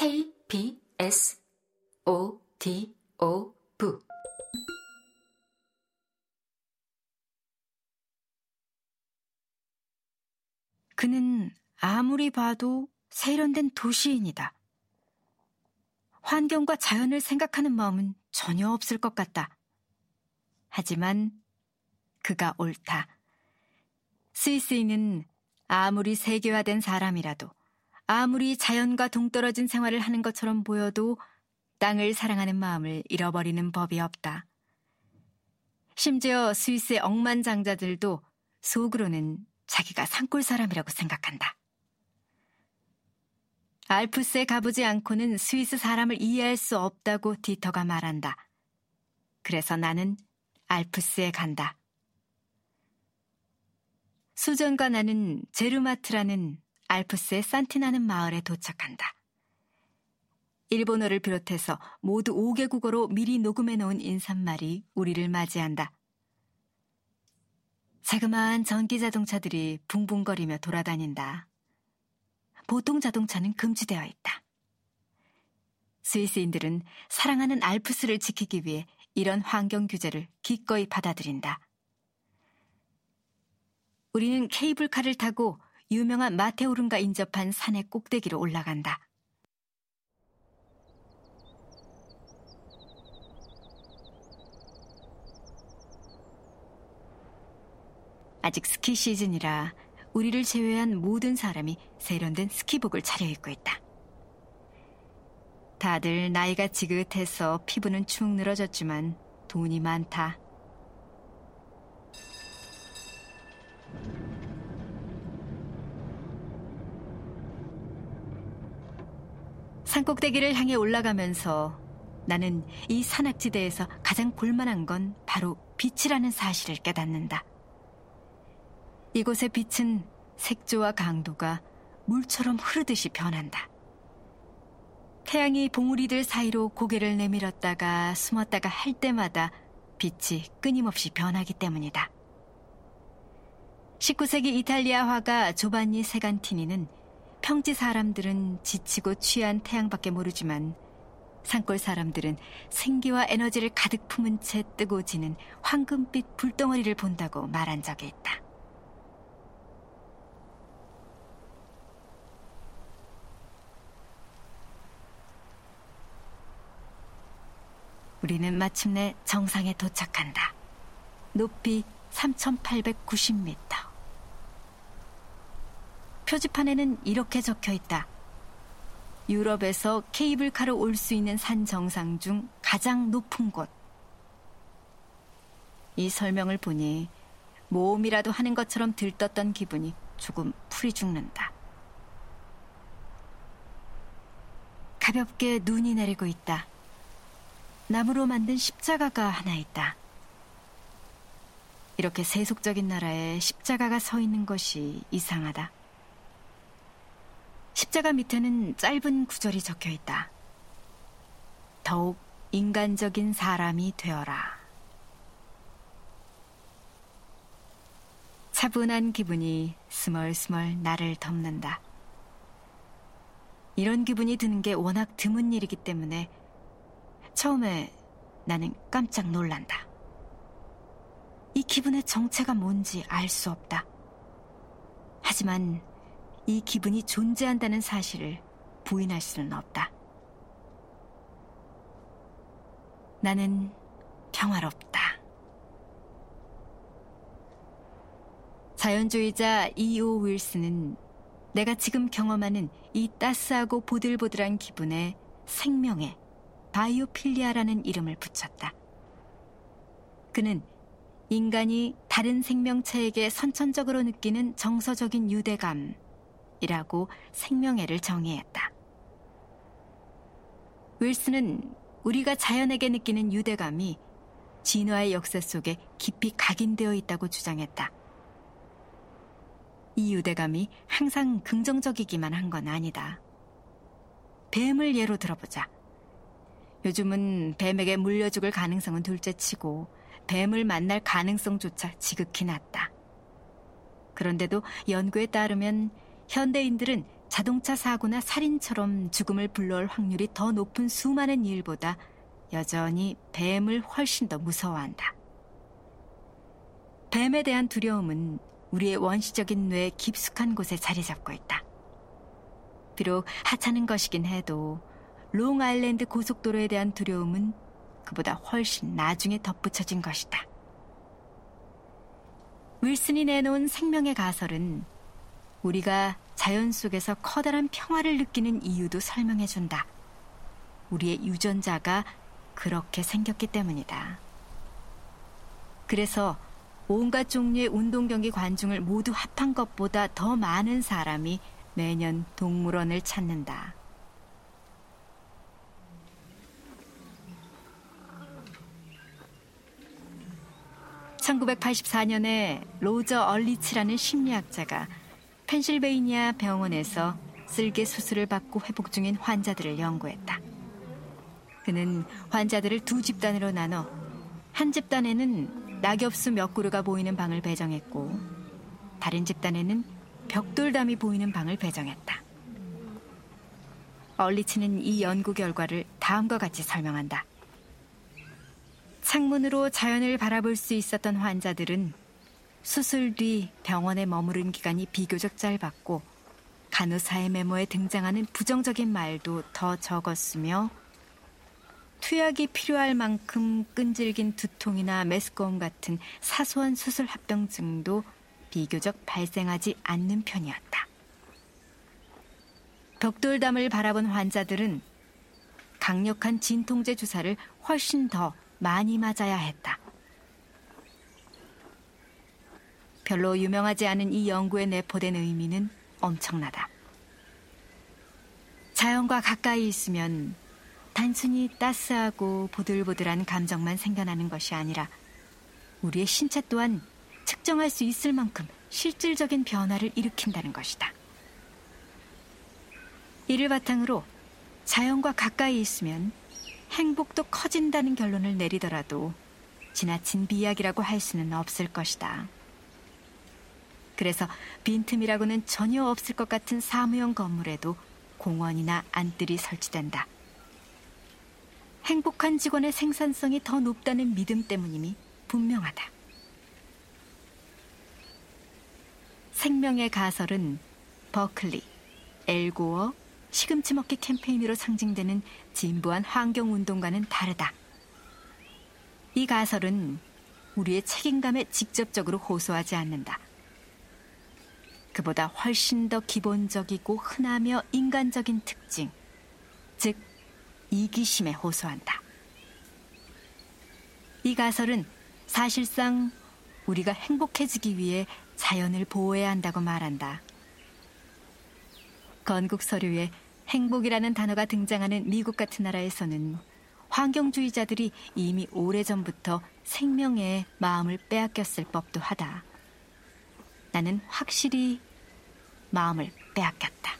K, B, S, O, D, O, V. 그는 아무리 봐도 세련된 도시인이다. 환경과 자연을 생각하는 마음은 전혀 없을 것 같다. 하지만 그가 옳다. 스위스인은 아무리 세계화된 사람이라도 아무리 자연과 동떨어진 생활을 하는 것처럼 보여도 땅을 사랑하는 마음을 잃어버리는 법이 없다. 심지어 스위스의 억만장자들도 속으로는 자기가 산골 사람이라고 생각한다. 알프스에 가보지 않고는 스위스 사람을 이해할 수 없다고 디터가 말한다. 그래서 나는 알프스에 간다. 수전과 나는 제르마트라는 알프스의 산티나는 마을에 도착한다. 일본어를 비롯해서 모두 5개국어로 미리 녹음해 놓은 인사말이 우리를 맞이한다. 자그마한 전기 자동차들이 붕붕거리며 돌아다닌다. 보통 자동차는 금지되어 있다. 스위스인들은 사랑하는 알프스를 지키기 위해 이런 환경 규제를 기꺼이 받아들인다. 우리는 케이블카를 타고 유명한 마테오른과 인접한 산의 꼭대기로 올라간다. 아직 스키 시즌이라 우리를 제외한 모든 사람이 세련된 스키복을 차려입고 있다. 다들 나이가 지긋해서 피부는 축 늘어졌지만 돈이 많다. 산꼭대기를 향해 올라가면서 나는 이 산악지대에서 가장 볼만한 건 바로 빛이라는 사실을 깨닫는다. 이곳의 빛은 색조와 강도가 물처럼 흐르듯이 변한다. 태양이 봉우리들 사이로 고개를 내밀었다가 숨었다가 할 때마다 빛이 끊임없이 변하기 때문이다. 19세기 이탈리아 화가 조반니 세간티니는 평지 사람들은 지치고 취한 태양밖에 모르지만 산골 사람들은 생기와 에너지를 가득 품은 채 뜨고 지는 황금빛 불덩어리를 본다고 말한 적이 있다. 우리는 마침내 정상에 도착한다. 높이 3,890m. 표지판에는 이렇게 적혀 있다. 유럽에서 케이블카로 올 수 있는 산 정상 중 가장 높은 곳. 이 설명을 보니 모험이라도 하는 것처럼 들떴던 기분이 조금 풀이 죽는다. 가볍게 눈이 내리고 있다. 나무로 만든 십자가가 하나 있다. 이렇게 세속적인 나라에 십자가가 서 있는 것이 이상하다. 십자가 밑에는 짧은 구절이 적혀 있다. 더욱 인간적인 사람이 되어라. 차분한 기분이 스멀스멀 나를 덮는다. 이런 기분이 드는 게 워낙 드문 일이기 때문에 처음에 나는 깜짝 놀란다. 이 기분의 정체가 뭔지 알 수 없다. 하지만 이 기분이 존재한다는 사실을 부인할 수는 없다. 나는 평화롭다. 자연주의자 이오 윌스는 내가 지금 경험하는 이 따스하고 보들보들한 기분에 생명에 바이오필리아라는 이름을 붙였다. 그는 인간이 다른 생명체에게 선천적으로 느끼는 정서적인 유대감, 이라고 생명애를 정의했다. 윌스는 우리가 자연에게 느끼는 유대감이 진화의 역사 속에 깊이 각인되어 있다고 주장했다. 이 유대감이 항상 긍정적이기만 한 건 아니다. 뱀을 예로 들어보자. 요즘은 뱀에게 물려 죽을 가능성은 둘째 치고 뱀을 만날 가능성조차 지극히 낮다. 그런데도 연구에 따르면 현대인들은 자동차 사고나 살인처럼 죽음을 불러올 확률이 더 높은 수많은 일보다 여전히 뱀을 훨씬 더 무서워한다. 뱀에 대한 두려움은 우리의 원시적인 뇌에 깊숙한 곳에 자리 잡고 있다. 비록 하찮은 것이긴 해도 롱아일랜드 고속도로에 대한 두려움은 그보다 훨씬 나중에 덧붙여진 것이다. 윌슨이 내놓은 생명의 가설은 우리가 자연 속에서 커다란 평화를 느끼는 이유도 설명해준다. 우리의 유전자가 그렇게 생겼기 때문이다. 그래서 온갖 종류의 운동 경기 관중을 모두 합한 것보다 더 많은 사람이 매년 동물원을 찾는다. 1984년에 로저 얼리치라는 심리학자가 펜실베이니아 병원에서 쓸개 수술을 받고 회복 중인 환자들을 연구했다. 그는 환자들을 두 집단으로 나눠 한 집단에는 낙엽수 몇 그루가 보이는 방을 배정했고 다른 집단에는 벽돌담이 보이는 방을 배정했다. 얼리치는 이 연구 결과를 다음과 같이 설명한다. 창문으로 자연을 바라볼 수 있었던 환자들은 수술 뒤 병원에 머무른 기간이 비교적 짧았고 간호사의 메모에 등장하는 부정적인 말도 더 적었으며 투약이 필요할 만큼 끈질긴 두통이나 메스꺼움 같은 사소한 수술 합병증도 비교적 발생하지 않는 편이었다. 벽돌담을 바라본 환자들은 강력한 진통제 주사를 훨씬 더 많이 맞아야 했다. 별로 유명하지 않은 이 연구에 내포된 의미는 엄청나다. 자연과 가까이 있으면 단순히 따스하고 보들보들한 감정만 생겨나는 것이 아니라 우리의 신체 또한 측정할 수 있을 만큼 실질적인 변화를 일으킨다는 것이다. 이를 바탕으로 자연과 가까이 있으면 행복도 커진다는 결론을 내리더라도 지나친 비약이라고 할 수는 없을 것이다. 그래서 빈틈이라고는 전혀 없을 것 같은 사무용 건물에도 공원이나 안뜰이 설치된다. 행복한 직원의 생산성이 더 높다는 믿음 때문임이 분명하다. 생명의 가설은 버클리, 엘고어, 시금치 먹기 캠페인으로 상징되는 진부한 환경운동과는 다르다. 이 가설은 우리의 책임감에 직접적으로 호소하지 않는다. 그보다 훨씬 더 기본적이고 흔하며 인간적인 특징, 즉, 이기심에 호소한다. 이 가설은 사실상 우리가 행복해지기 위해 자연을 보호해야 한다고 말한다. 건국 서류에 행복이라는 단어가 등장하는 미국 같은 나라에서는 환경주의자들이 이미 오래전부터 생명에 마음을 빼앗겼을 법도 하다. 나는 확실히 마음을 빼앗겼다.